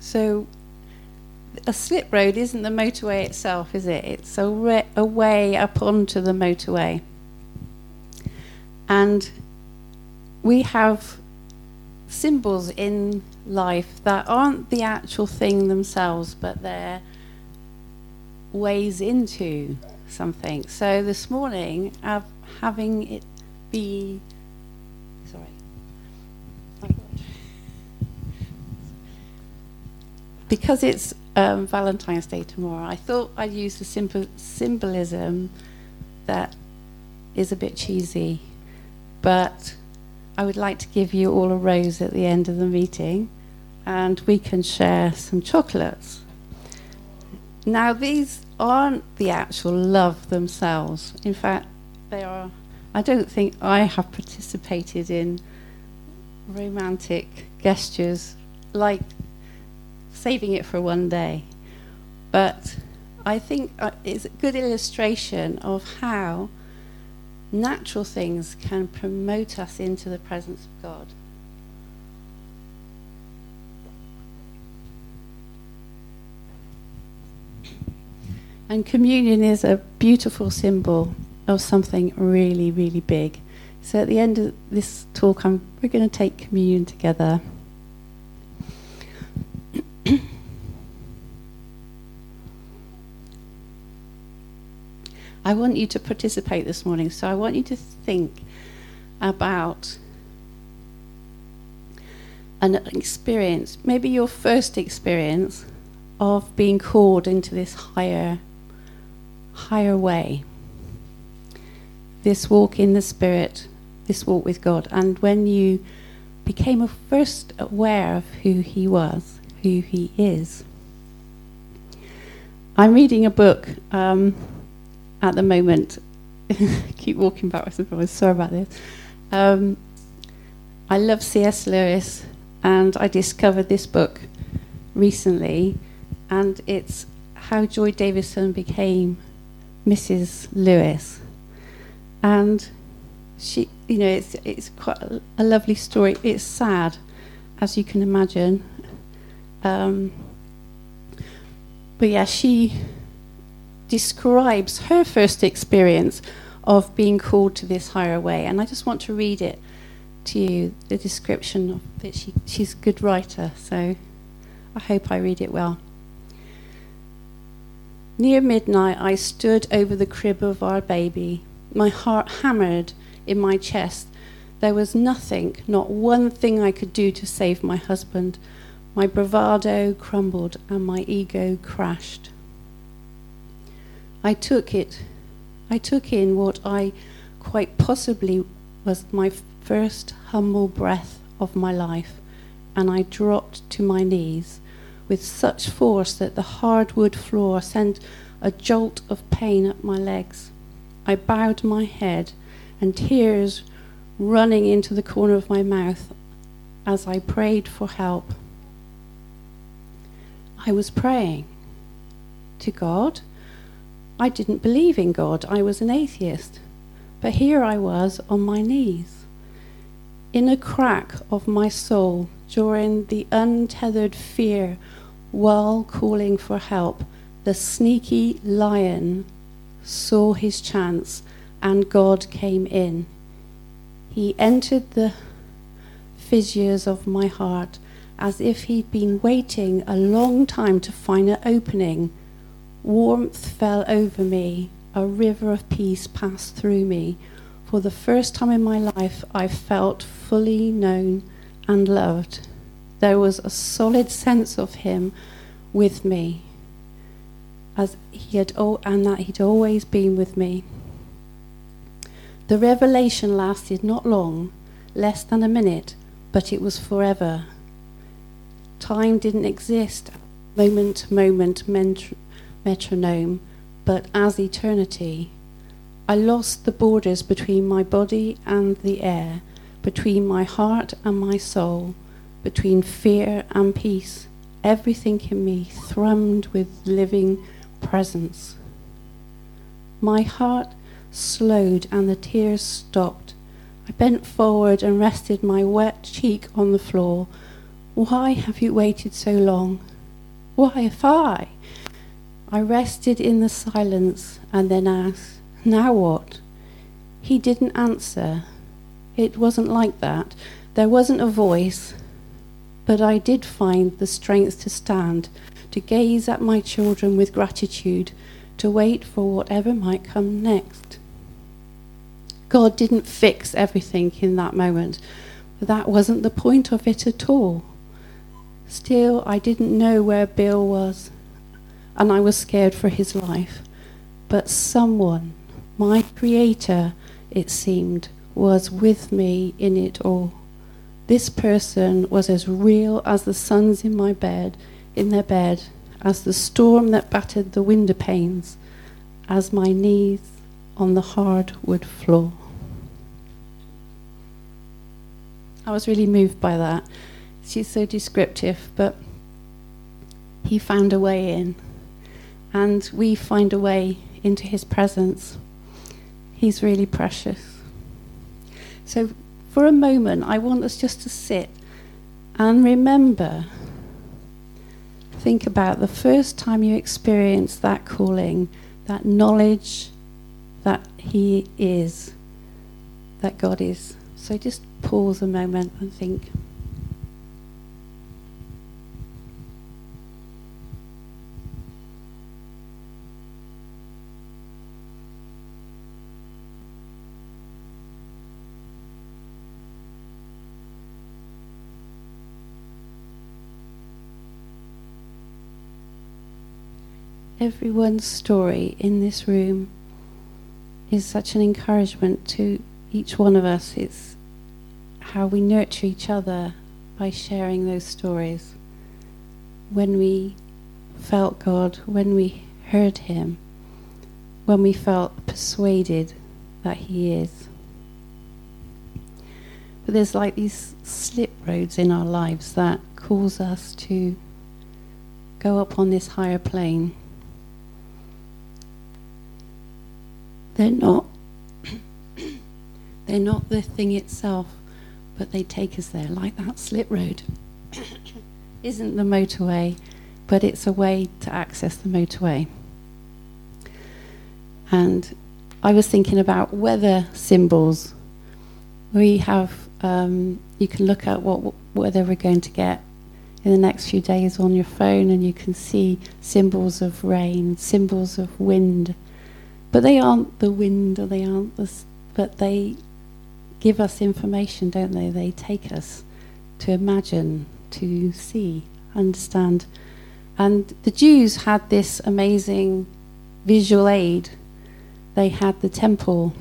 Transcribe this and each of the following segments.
So, a slip road isn't the motorway itself, is it? It's a, re- a way up onto the motorway. And we have symbols in life that aren't the actual thing themselves, but they're ways into something. So this morning, having it be, sorry, because it's um, Valentine's Day tomorrow, I thought I'd use the simple symbolism that is a bit cheesy, but I would like to give you all a rose at the end of the meeting, and we can share some chocolates. Now, these aren't the actual love themselves. In fact, they are. I don't think I have participated in romantic gestures like saving it for one day. But I think uh, it's a good illustration of how natural things can promote us into the presence of God. And communion is a beautiful symbol of something really, really big. So at the end of this talk, I'm, we're going to take communion together. I want you to participate this morning. So I want you to think about an experience, maybe your first experience of being called into this higher higher way. This walk in the spirit, this walk with God. And when you became first aware of who he was, who he is. I'm reading a book um, at the moment. keep walking and forwards. Sorry about this. Um, I love C.S. Lewis, and I discovered this book recently, and it's how Joy Davidman became Mrs. Lewis, and she, you know, it's it's quite a, a lovely story. It's sad, as you can imagine. Um, but yeah, she describes her first experience of being called to this higher way. And I just want to read it to you, the description of it. She, she's a good writer, so I hope I read it well. Near midnight, I stood over the crib of our baby, my heart hammered in my chest. There was nothing, not one thing I could do to save my husband. My bravado crumbled and my ego crashed. I took it. I took in what I quite possibly was my first humble breath of my life, and I dropped to my knees with such force that the hardwood floor sent a jolt of pain up my legs. I bowed my head, and tears running into the corner of my mouth as I prayed for help. I was praying to God I didn't believe in God. I was an atheist. But here I was on my knees. In a crack of my soul, during the untethered fear, while calling for help, the sneaky lion saw his chance and God came in. He entered the fissures of my heart as if he'd been waiting a long time to find an opening Warmth fell over me, a river of peace passed through me. For the first time in my life, I felt fully known and loved. There was a solid sense of Him with me, as He had, and that He'd always been with me. The revelation lasted not long, less than a minute, but it was forever. Time didn't exist, moment to moment, metronome, but as eternity. I lost the borders between my body and the air, between my heart and my soul, between fear and peace. Everything in me thrummed with living presence. My heart slowed and the tears stopped. I bent forward and rested my wet cheek on the floor. Why have you waited so long? Why have I? I rested in the silence and then asked, Now what? He didn't answer. It wasn't like that. There wasn't a voice. But I did find the strength to stand, to gaze at my children with gratitude, to wait for whatever might come next. God didn't fix everything in that moment, but that wasn't the point of it at all. Still, I didn't know where Bill was, and I was scared for his life. But someone, my creator, it seemed, was with me in it all. This person was as real as the sons in my bed, in their bed, as the storm that battered the window panes, as my knees on the hard wood floor. I was really moved by that. She's so descriptive, but he found a way in, and we find a way into his presence. He's really precious. So, for a moment, I want us just to sit and remember. Think about the first time you experienced that calling, that knowledge that He is, that God is. So just pause a moment and think. Everyone's story in this room is such an encouragement to each one of us. It's how we nurture each other by sharing those stories. When we felt God, when we heard Him, when we felt persuaded that He is. But there's like these slip roads in our lives that cause us to go up on this higher plane They're not they're not the thing itself, but they take us there, like that slip road. Isn't the motorway, but it's a way to access the motorway. And I was thinking about weather symbols. We have, um, you can look at what weather we're going to get in the next few days on your phone, and you can see symbols of rain, symbols of wind, but they aren't the wind or they aren't the. But they give us information, don't they? They take us to imagine, to see, understand. And the Jews had this amazing visual aid. They had the temple.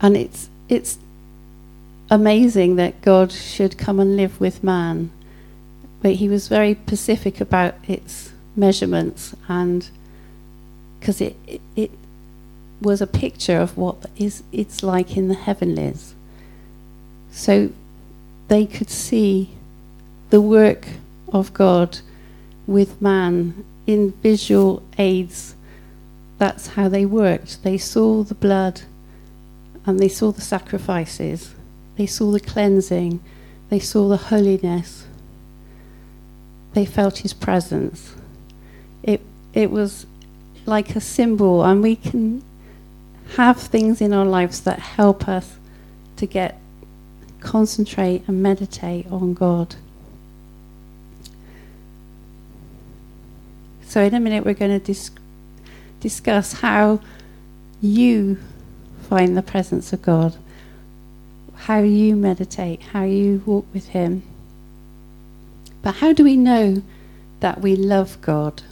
And it's, it's amazing that God should come and live with man. But he was very specific about its measurements and because it, it, it was a picture of what is it's like in the heavenlies. So they could see the work of God with man in visual aids. That's how they worked. They saw the blood and they saw the sacrifices. They saw the cleansing. They saw the holiness. They felt his presence. It, it was like a symbol, and we can have things in our lives that help us to get concentrate and meditate on God. So, in a minute, we're going to dis- discuss how you find the presence of God, how you meditate, how you walk with Him. But how do we know that we love God?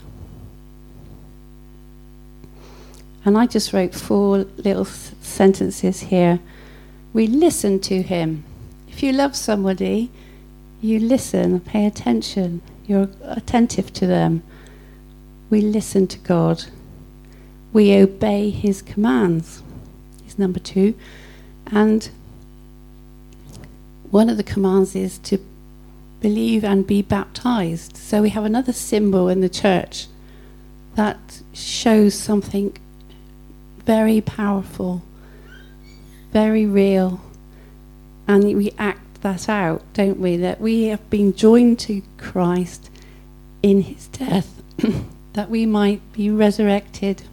And I just wrote four little sentences here. We listen to him. If you love somebody, you listen, pay attention, you're attentive to them. We listen to God. We obey his commands, is number two. And one of the commands is to believe and be baptized. So we have another symbol in the church that shows something very powerful. very real. And we act that out, don't we? That we have been joined to Christ in his death, that we might be resurrected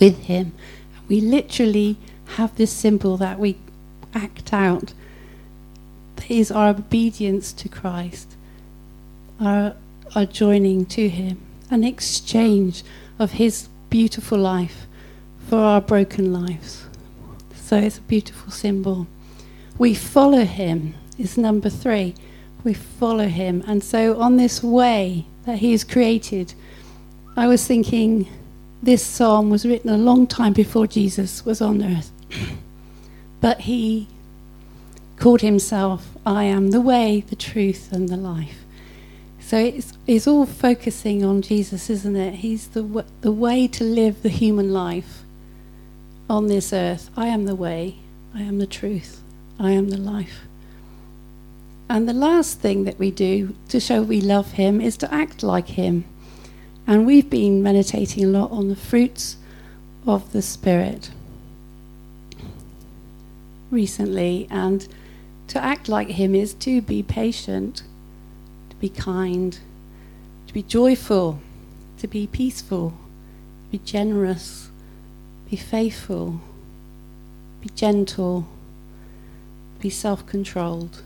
with him. We literally have this symbol that we act out. That is our obedience to Christ, our, our joining to him, an exchange of his beautiful life for our broken lives. So it's a beautiful symbol. We follow him, is number three. We follow him. And so on this way that he has created, I was thinking this psalm was written a long time before Jesus was on earth. but he called himself, I am the way, the truth, and the life. So it's, it's all focusing on Jesus, isn't it? He's the, the way to live the human life on this earth. I am the way, I am the truth, I am the life. And the last thing that we do to show we love Him is to act like Him. And we've been meditating a lot on the fruits of the Spirit recently. And to act like Him is to be patient, to be kind, to be joyful, to be peaceful, to be generous be faithful, be gentle, be self controlled.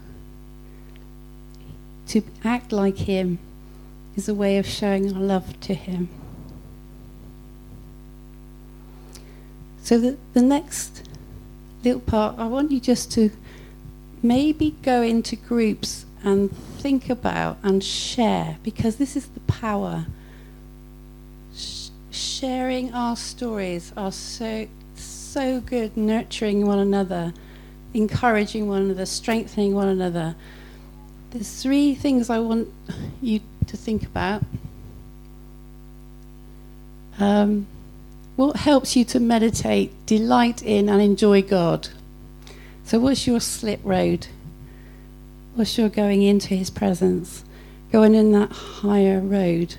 To act like Him is a way of showing our love to Him. So, the, the next little part, I want you just to maybe go into groups and think about and share because this is the power sharing our stories are so so good nurturing one another encouraging one another strengthening one another. There's three things i want you to think about. Um, what helps you to meditate delight in and enjoy god? So what's your slip road? What's your going into his presence? Going in that higher road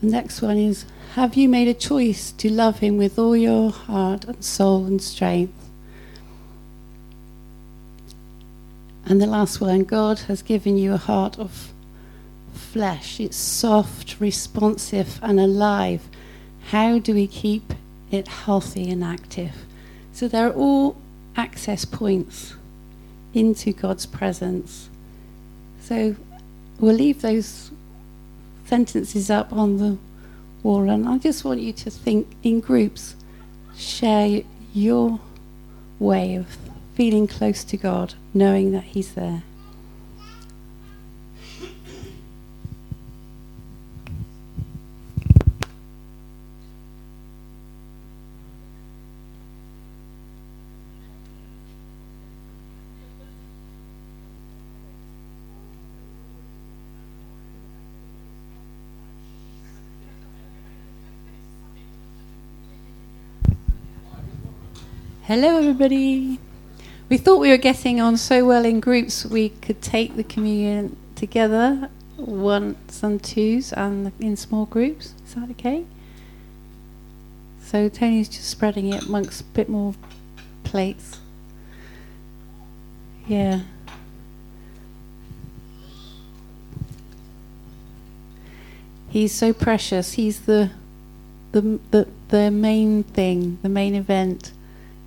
the next one is Have you made a choice to love Him with all your heart and soul and strength? And the last one God has given you a heart of flesh. It's soft, responsive, and alive. How do we keep it healthy and active? So they're all access points into God's presence. So we'll leave those sentences up on the wall, and I just want you to think in groups, share your way of feeling close to God, knowing that He's there. Hello, everybody. We thought we were getting on so well in groups we could take the communion together, ones and twos, and in small groups. Is that okay? So Tony's just spreading it amongst a bit more plates. Yeah. He's so precious. He's the the the the main thing, the main event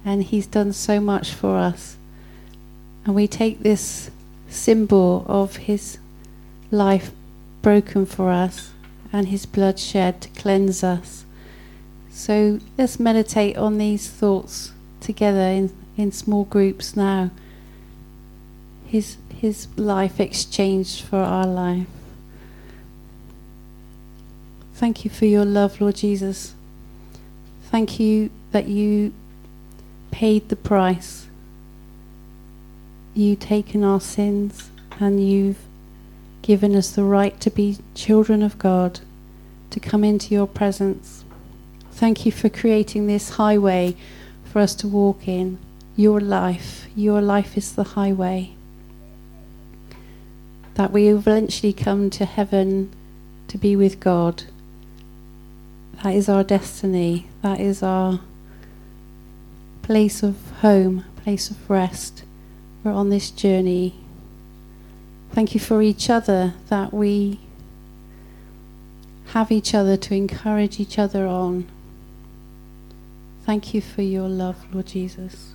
and He's done so much for us. And we take this symbol of His life broken for us and His blood shed to cleanse us. So let's meditate on these thoughts together in, in small groups now. His, his life exchanged for our life. Thank you for your love, Lord Jesus. Thank you that you paid the price. You've taken our sins and you've given us the right to be children of God, to come into your presence. Thank you for creating this highway for us to walk in. Your life, your life is the highway. That we eventually come to heaven to be with God. That is our destiny. That is our place of home, place of rest. We're on this journey. Thank you for each other that we have each other to encourage each other on. Thank you for your love, Lord Jesus.